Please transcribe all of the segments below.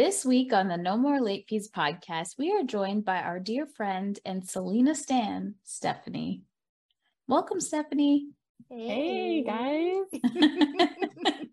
This week on the No More Late Fees podcast, we are joined by our dear friend and Selena Stan, Stephanie. Welcome, Stephanie. Hey, guys.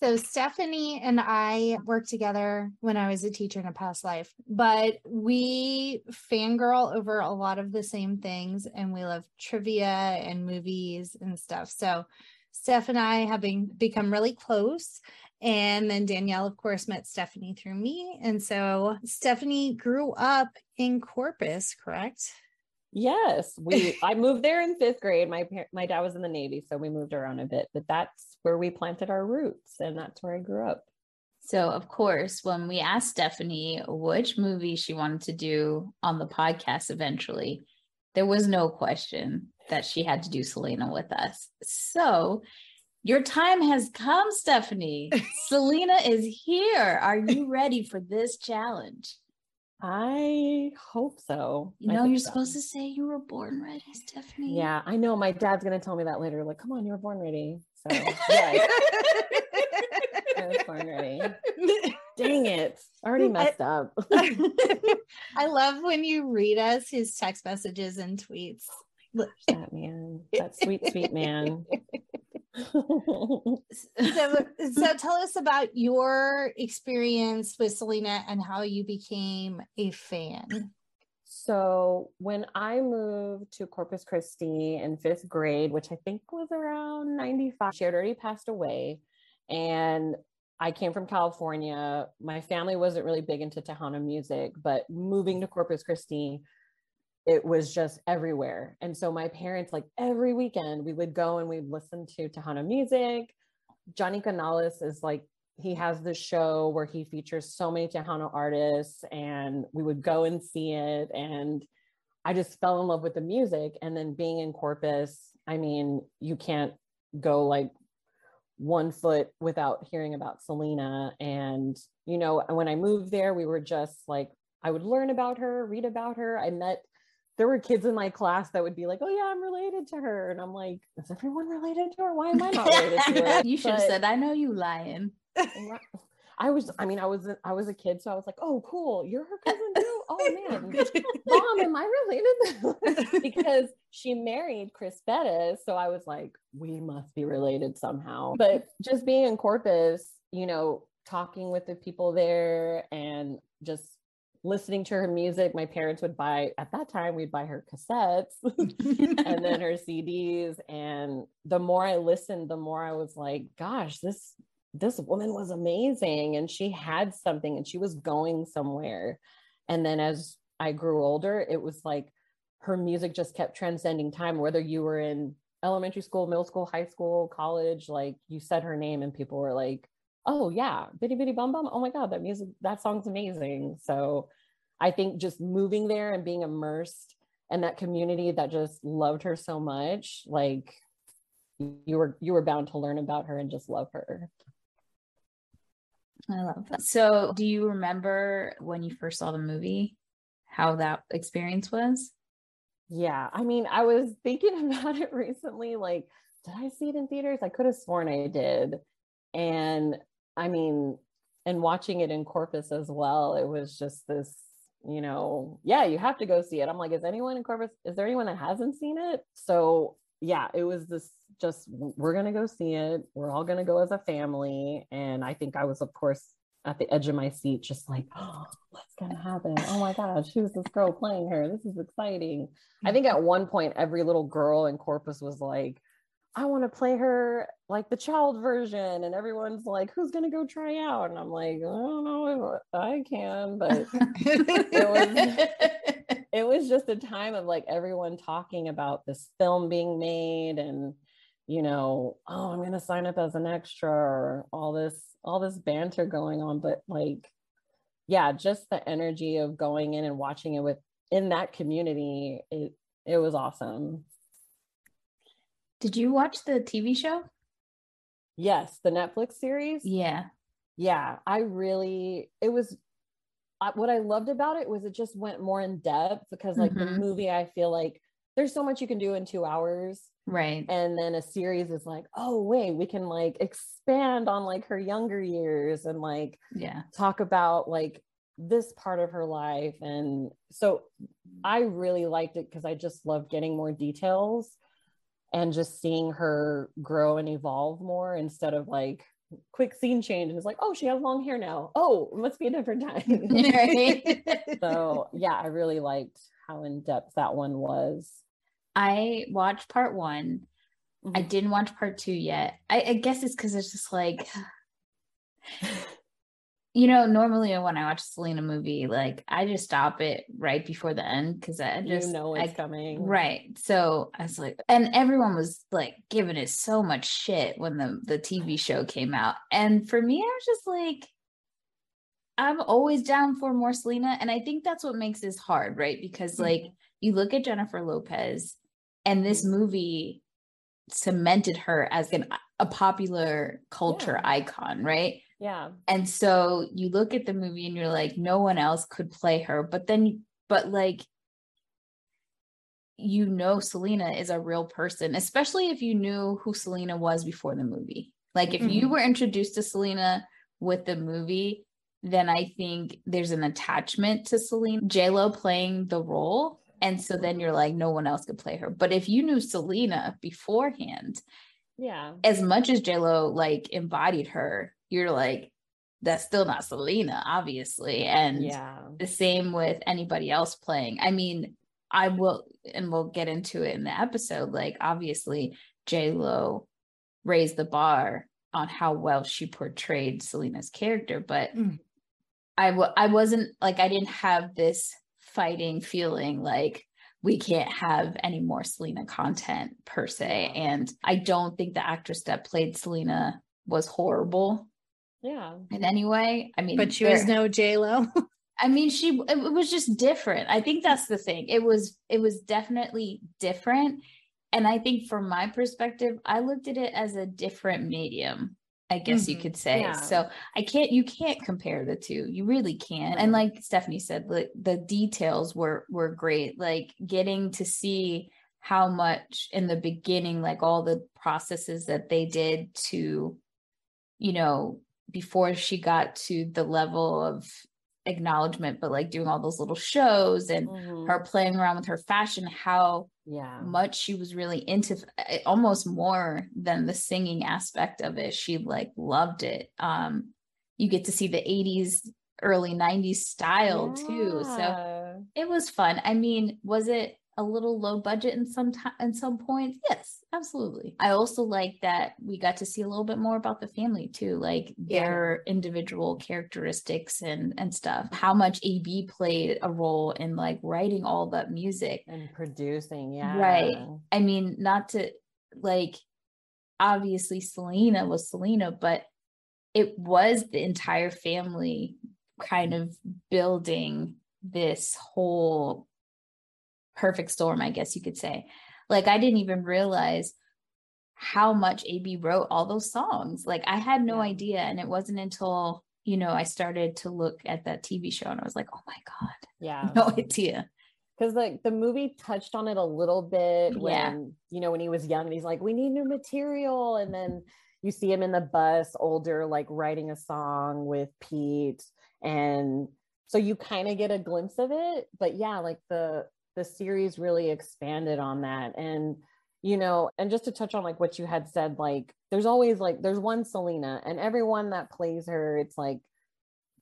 so, Stephanie and I worked together when I was a teacher in a past life, but we fangirl over a lot of the same things and we love trivia and movies and stuff. So, Steph and I have been, become really close. And then Danielle, of course, met Stephanie through me. And so Stephanie grew up in Corpus, correct? Yes, we. I moved there in fifth grade. My my dad was in the Navy, so we moved around a bit. But that's where we planted our roots, and that's where I grew up. So, of course, when we asked Stephanie which movie she wanted to do on the podcast eventually, there was no question that she had to do Selena with us. So, your time has come, Stephanie. Selena is here. Are you ready for this challenge? I hope so. You know, you're so. supposed to say you were born ready, Stephanie. Yeah, I know. My dad's going to tell me that later. Like, come on, you were born ready. So, yeah. I was born ready. Dang it. Already messed I, up. I love when you read us his text messages and tweets. That man, that sweet, sweet man. so, so tell us about your experience with Selena and how you became a fan. So when I moved to Corpus Christi in fifth grade, which I think was around 95, she had already passed away. And I came from California. My family wasn't really big into Tejano music, but moving to Corpus Christi it was just everywhere. And so my parents, like every weekend, we would go and we'd listen to Tejano music. Johnny Canales is like, he has this show where he features so many Tejano artists, and we would go and see it. And I just fell in love with the music. And then being in Corpus, I mean, you can't go like one foot without hearing about Selena. And, you know, when I moved there, we were just like, I would learn about her, read about her. I met there were kids in my class that would be like, "Oh yeah, I'm related to her," and I'm like, "Is everyone related to her? Why am I not related to her?" you should have said, "I know you lying." I was, I mean, I was, I was a kid, so I was like, "Oh, cool, you're her cousin too." Oh man, mom, am I related? because she married Chris Bettis, so I was like, we must be related somehow. But just being in Corpus, you know, talking with the people there and just listening to her music. My parents would buy, at that time, we'd buy her cassettes and then her CDs. And the more I listened, the more I was like, gosh, this this woman was amazing and she had something and she was going somewhere. And then as I grew older, it was like her music just kept transcending time, whether you were in elementary school, middle school, high school, college, like you said her name and people were like, oh yeah, bidi bidi bom bom. Oh my God, that music, that song's amazing. So I think just moving there and being immersed in that community that just loved her so much, like you were you were bound to learn about her and just love her. I love that. So, do you remember when you first saw the movie, how that experience was? Yeah, I mean, I was thinking about it recently. Like, did I see it in theaters? I could have sworn I did. And I mean, and watching it in Corpus as well, it was just this, you know, yeah, you have to go see it. I'm like, is anyone in Corpus? Is there anyone that hasn't seen it? So yeah, it was this just we're gonna go see it. We're all gonna go as a family. And I think I was, of course, at the edge of my seat, just like, oh, what's gonna happen? Oh my gosh, who's this girl playing her? This is exciting. I mm. think at one point every little girl in Corpus was like, I want to play her like the child version. And everyone's like, who's going to go try out? And I'm like, I don't know if I can, but it was, it was just a time of like everyone talking about this film being made and, you know, oh, I'm going to sign up as an extra or all this, all this banter going on. But like, yeah, just the energy of going in and watching it with in that community, it, it was awesome. Did you watch the TV show? Yes, the Netflix series. Yeah. Yeah, I really, it was I, what I loved about it was it just went more in depth because, like, mm-hmm. the movie, I feel like there's so much you can do in two hours right and then a series is like oh wait we can like expand on like her younger years and like yeah talk about like this part of her life and so i really liked it because i just love getting more details and just seeing her grow and evolve more instead of like quick scene change and it's like oh she has long hair now oh it must be a different time so yeah i really liked how in depth that one was I watched part one. Mm-hmm. I didn't watch part two yet. I, I guess it's because it's just like, you know, normally when I watch a Selena movie, like I just stop it right before the end because I just you know it's I, coming. Right. So I was like, and everyone was like giving it so much shit when the the TV show came out, and for me, I was just like. I'm always down for more Selena. And I think that's what makes this hard, right? Because like mm-hmm. you look at Jennifer Lopez and this mm-hmm. movie cemented her as an, a popular culture yeah. icon right yeah and so you look at the movie and you're like no one else could play her but then but like you know Selena is a real person especially if you knew who Selena was before the movie like if mm-hmm. you were introduced to Selena with the movie then I think there's an attachment to Selena Lo playing the role and so then you're like, no one else could play her. But if you knew Selena beforehand, yeah, as much as JLo like embodied her, you're like, that's still not Selena, obviously. And yeah, the same with anybody else playing. I mean, I will, and we'll get into it in the episode. Like, obviously, JLo raised the bar on how well she portrayed Selena's character, but mm. I w- I wasn't like I didn't have this fighting feeling like we can't have any more Selena content per se. And I don't think the actress that played Selena was horrible. Yeah. In any way. I mean, but she was no J Lo. I mean, she it was just different. I think that's the thing. It was it was definitely different. And I think from my perspective, I looked at it as a different medium. I guess mm-hmm. you could say. Yeah. So I can't you can't compare the two. You really can't. And like Stephanie said, the, the details were were great. Like getting to see how much in the beginning, like all the processes that they did to, you know, before she got to the level of acknowledgement, but like doing all those little shows and mm-hmm. her playing around with her fashion, how yeah much she was really into eh, almost more than the singing aspect of it. She like loved it. Um, you get to see the 80s, early 90s style yeah. too. So it was fun. I mean, was it a little low budget in some time in some points. Yes absolutely. I also like that we got to see a little bit more about the family too like their yeah. individual characteristics and and stuff. How much AB played a role in like writing all that music. And producing yeah. Right i mean not to like obviously selena was selena but it was the entire family kind of building this whole perfect storm, I guess you could say. Like I didn't even realize how much AB wrote all those songs. Like I had no yeah. idea. And it wasn't until, you know, I started to look at that TV show and I was like, oh my God. Yeah. No idea. Because like the movie touched on it a little bit when, yeah. you know, when he was young and he's like, we need new material. And then you see him in the bus, older, like writing a song with Pete. And so you kind of get a glimpse of it. But yeah, like the the series really expanded on that. And you know and just to touch on like what you had said like there's always like there's one selena and everyone that plays her it's like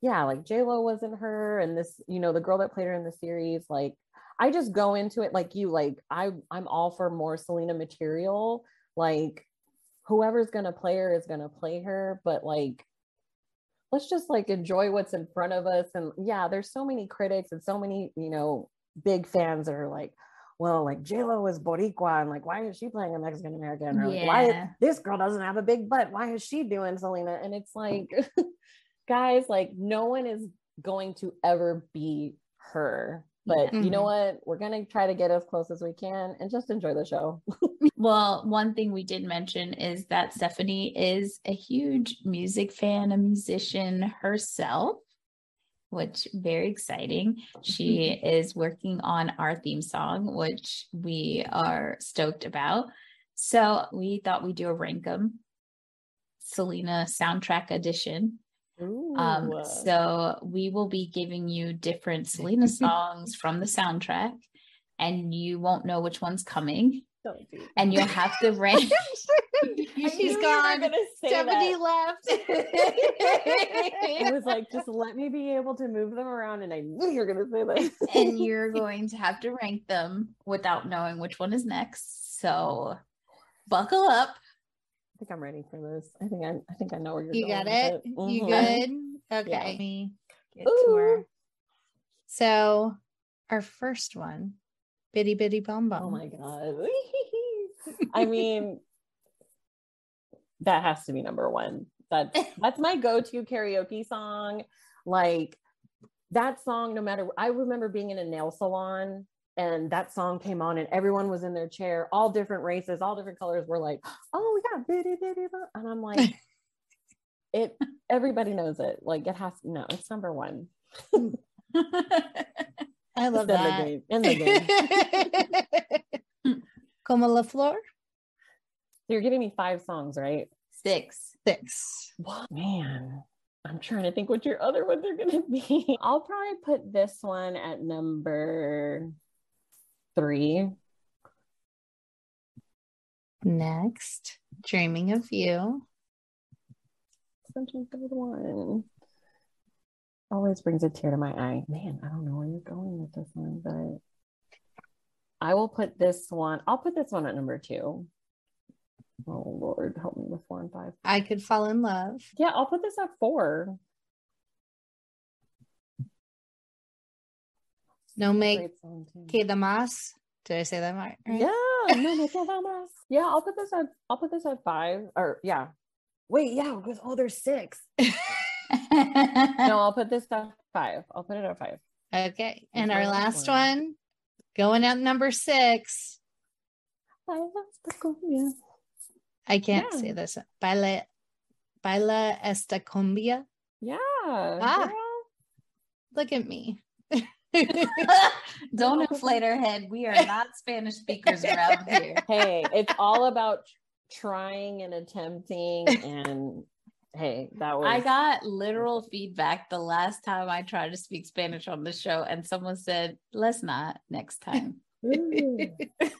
yeah like j-lo wasn't her and this you know the girl that played her in the series like i just go into it like you like i i'm all for more selena material. Like whoever's gonna play her is gonna play her but like let's just like enjoy what's in front of us. And yeah there's so many critics and so many you know big fans that are like, well, like J Lo is Boricua, and like, why is she playing a Mexican American? Or like, why this girl doesn't have a big butt? Why is she doing Selena? And it's like, guys, like, no one is going to ever be her. But yeah. you know mm-hmm. what? We're gonna try to get as close as we can and just enjoy the show. well, one thing we did mention is that Stephanie is a huge music fan, a musician herself. Which very exciting. She is working on our theme song, which we are stoked about. So we thought we'd do a rank 'em Selena soundtrack edition. Um, so we will be giving you different Selena songs from the soundtrack, and you won't know which one's coming, Don't do and you'll have to rank. She's you were gone. gonna say Stephanie that. left. it was like, just let me be able to move them around, and I knew you were gonna say that. and you're going to have to rank them without knowing which one is next. So buckle up. I think I'm ready for this. I think I, I think I know where you're you going. You got with it. You Mhm. good? Okay. Yeah. Let me get to her. So our first one, Bidi Bidi Bom oh Bom. Oh my god. I mean, that has to be number one. That's that's my go-to karaoke song. Like that song, no matter I remember being in a nail salon and that song came on and everyone was in their chair, all different races, all different colors were like, oh yeah, bidi bidi bom," and I'm like, it everybody knows it. Like it has no, it's number one. I love It's in that. the game. In the game. Como la Flor? So you're giving me five songs, right? Six. Six. What? Man, I'm trying to think what your other ones are going to be. I'll probably put this one at number three. Next, Dreaming of You. Such a good one. Always brings a tear to my eye. Man, I don't know where you're going with this one, but I will put this one. I'll put this one at number two. Oh Lord, help me with four and five. I could fall in love. Yeah, I'll put this at four. No me Great song, too. más. Did I say that right? Yeah, no me queda más. Yeah, I'll put this at I'll put this at five. Or yeah. Wait, yeah, because oh, there's six. No, I'll put this at five. I'll put it at five. Okay. And my our last last one. one, going out number six. I lost the cumbia. I can't Yeah. say this. Baila, baila esta cumbia. Yeah. Ah. girl. Look at me. Don't inflate our head. We are not Spanish speakers around here. Hey, it's all about trying and attempting and hey, that was I got literal feedback the last time I tried to speak Spanish on the show, and someone said, let's not next time.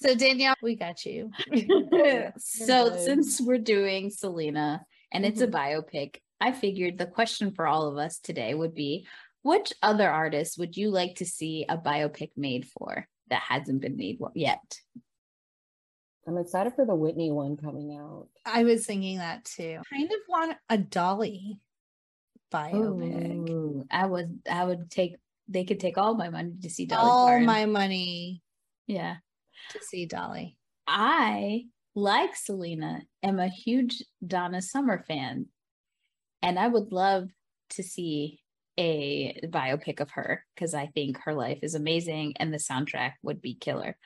So Danielle, we got you. so, since we're doing Selena and it's a Mhm. biopic, I figured the question for all of us today would be which other artists would you like to see a biopic made for that hasn't been made yet? I'm excited for the Whitney one coming out. I was thinking that too. Kind of want a Dolly biopic. Ooh, I would I would take they could take all my money to see Dolly All Parton. my money yeah. to see Dolly. I, like Selena, am a huge Donna Summer fan. And I would love to see a biopic of her because I think her life is amazing and the soundtrack would be killer.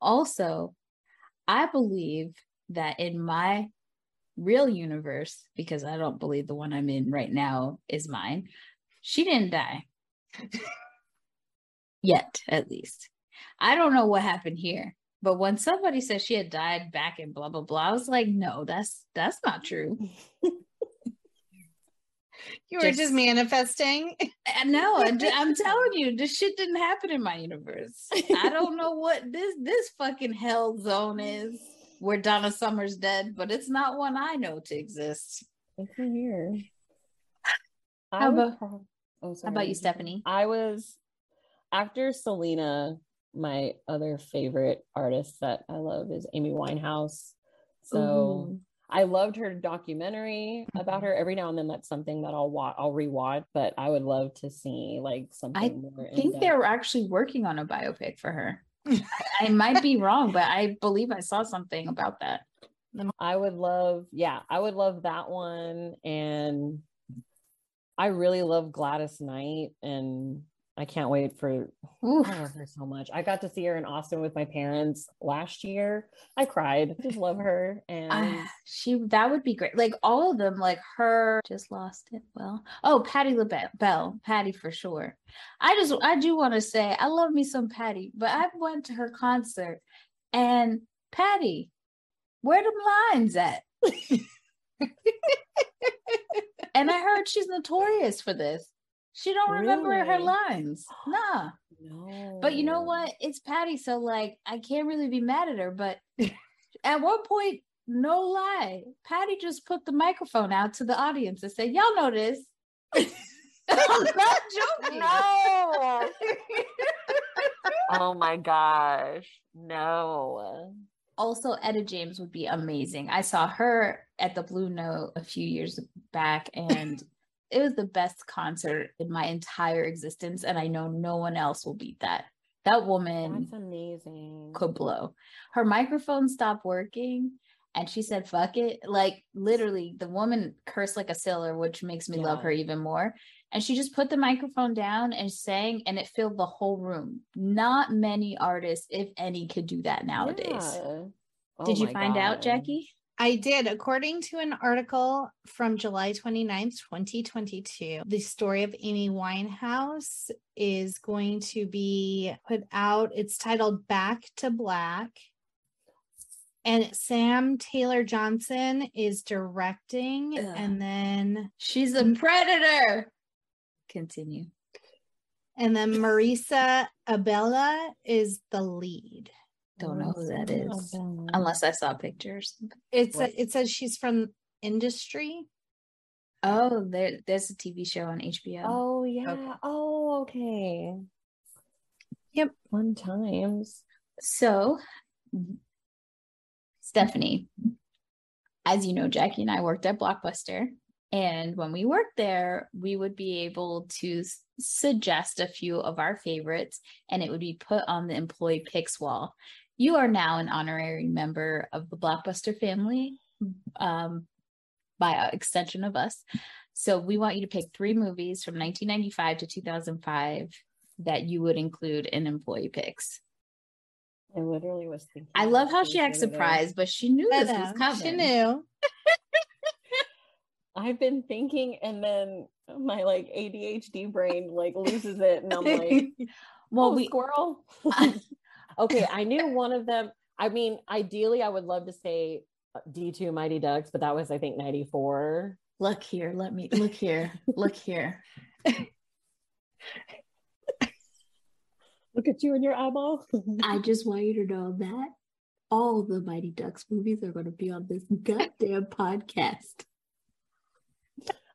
Also, I believe that in my real universe, because I don't believe the one I'm in right now is mine, she didn't die. Yet, at least. I don't know what happened here. But when somebody said she had died back in blah blah blah, I was like, no, that's that's not true. You were just, Just- manifesting. Uh, no, I'm, I'm telling you, this shit didn't happen in my universe. I don't know what this this fucking hell zone is where Donna Summer's dead, but it's not one I know to exist. Thank you here. I How about- prob- oh, How about you. Stephanie? I was after Selena, my other favorite artist that I love is Amy Winehouse. So Ooh. I loved her documentary Mm-hmm. about her. Every now and then, that's something that I'll watch. I'll rewatch, but I would love to see like something more. I think they're actually working on a biopic for her. I, I might be wrong, but I believe I saw something about that. I would love, yeah, I would love that one. And I really love Gladys Knight. And I can't wait for. I love her so much. I got to see her in Austin with my parents last year. I cried. I just love her. And Ah, she that would be great. Like all of them, like her just lost it. Well, oh, Patti LaBelle, Patti for sure. I just I do want to say I love me some Patti, but I went to her concert and Patti, where them lines at? and I heard she's notorious for this. She don't remember her lines. Nah. no. But you know what? It's Patti, so like I can't really be mad at her. But at one point, no lie, Patti just put the microphone out to the audience and said, "Y'all know this." I'm not joking. No. oh my gosh. No. Also, Etta James would be amazing. I saw her at the Blue Note a few years back, and it was the best concert in my entire existence. And I know no one else will beat that. That woman That's amazing. could blow. Her microphone stopped working and she said, fuck it. Like literally, the woman cursed like a sailor, which makes me love her even more. And she just put the microphone down and sang, and it filled the whole room. Not many artists, if any, could do that nowadays. Yeah. Oh Did you find out, Jackie? I did. According to an article from July 29th, 2022, the story of Amy Winehouse is going to be put out. It's titled Back to Black. And Sam Taylor Johnson is directing. Ugh. And then She's a predator. Continue. and then Marisa Abela is the lead. Don't know who that is Unless I saw pictures. It's a, it says she's from industry. Oh, there, there's a TV show on HBO. Oh yeah. Okay. Oh, okay. Yep. Fun times. So, Stephanie, as you know, Jackie and I worked at Blockbuster. And when we worked there, we would be able to s- suggest a few of our favorites and it would be put on the employee picks wall. You are now an honorary member of the Blockbuster family um, by extension of us. So we want you to pick three movies from 1995 to 2005 that you would include in employee picks. I literally was thinking. I love how she acts surprised, but she knew I this was coming. She knew. I've been thinking, and then my like ADHD brain like loses it, and I'm like, Well, "Oh, we squirrel." okay, I knew one of them. I mean, ideally, I would love to say uh, D2 Mighty Ducks, but that was I think 94. look here. Let me look here. look here. Look at you and your eyeball. I just want you to know that all the Mighty Ducks movies are going to be on this goddamn podcast.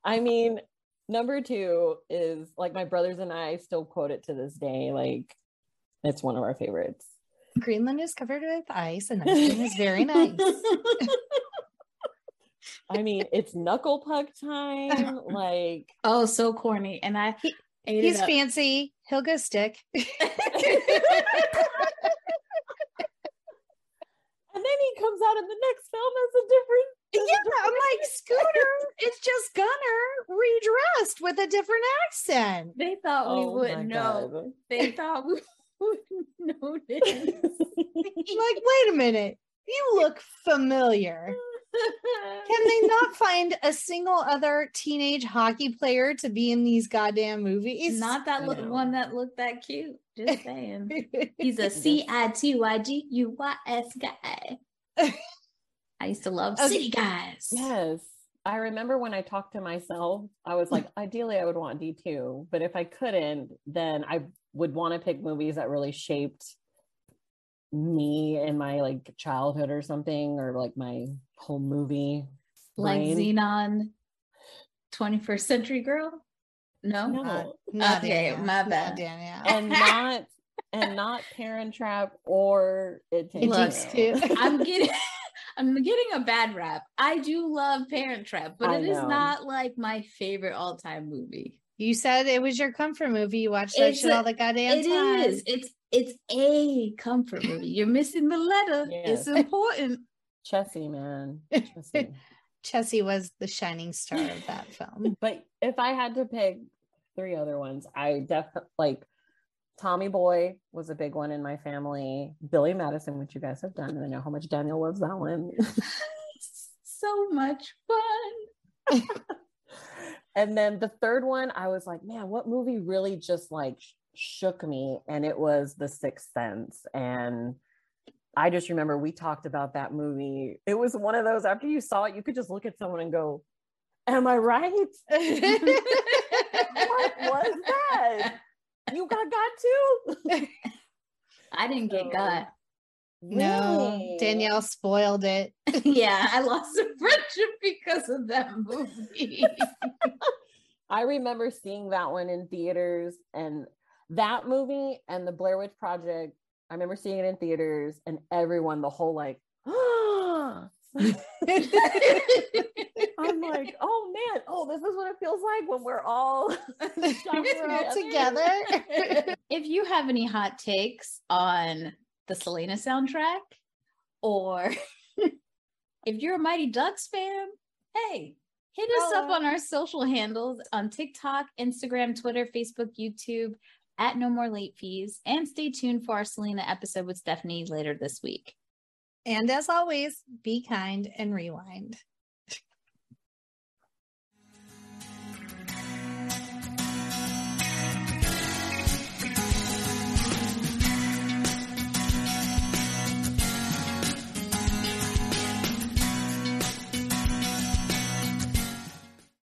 I mean, number two is like my brothers and I still quote it to this day. Like, it's one of our favorites. Greenland is covered with ice and everything is very nice. I mean, it's knuckle puck time. Like, oh, so corny, and I ate He's it up. fancy. He'll go stick. and then he comes out in the next film as a different. as a Yeah, I'm like Scooter. It's just Gunnar redressed with a different accent. They thought we Oh my wouldn't know. God. They thought we wouldn't notice. I'm like, wait a minute. You look familiar. Can they not find a single other teenage hockey player to be in these goddamn movies? Not that I look, know. one that looked that cute. Just saying. He's a Just- C I T Y G U Y S guy. I used to love Okay. city guys. Yes. I remember when I talked to myself, I was like, ideally, I would want D2. But if I couldn't, then I would want to pick movies that really shaped me in my like childhood or something, or like my whole movie. Like brain. Zenon, 21st Century Girl. No. No. Not, not Okay, Danielle. my bad. Danielle. and not and not Parent Trap or It Takes, It takes two. I'm getting I'm getting a bad rap. I do love Parent Trap, but I it is know. not like my favorite all-time movie. You said it was your comfort movie. You watched that It's shit a- all the goddamn It time. is. It's it's a comfort movie. You're missing the letter. It's important. Chessy, man. Chessy. Chessy was the shining star of that film. but if I had to pick three other ones, I definitely like Tommy Boy was a big one in my family. Billy Madison, which you guys have done, and I know how much Danielle loves that one. so much fun. And then the third one, I was like, man, what movie really just like shook me? And it was The Sixth Sense. And I just remember we talked about that movie. It was one of those after you saw it, you could just look at someone and go, Am I right? what was that? You got got too? I didn't get got. No, Danielle spoiled it. yeah, I lost a friendship because of that movie. I remember seeing that one in theaters and that movie and the Blair Witch Project. I remember seeing it in theaters and everyone, the whole like, I'm like, oh man, oh, this is what it feels like when we're all We're all together. if you have any hot takes on the Selena soundtrack, or if you're a Mighty Ducks fan, hey, hit us up on our social handles on TikTok, Instagram, Twitter, Facebook, YouTube at No More Late Fees, and stay tuned for our Selena episode with Stephanie later this week. and as always, be kind and rewind.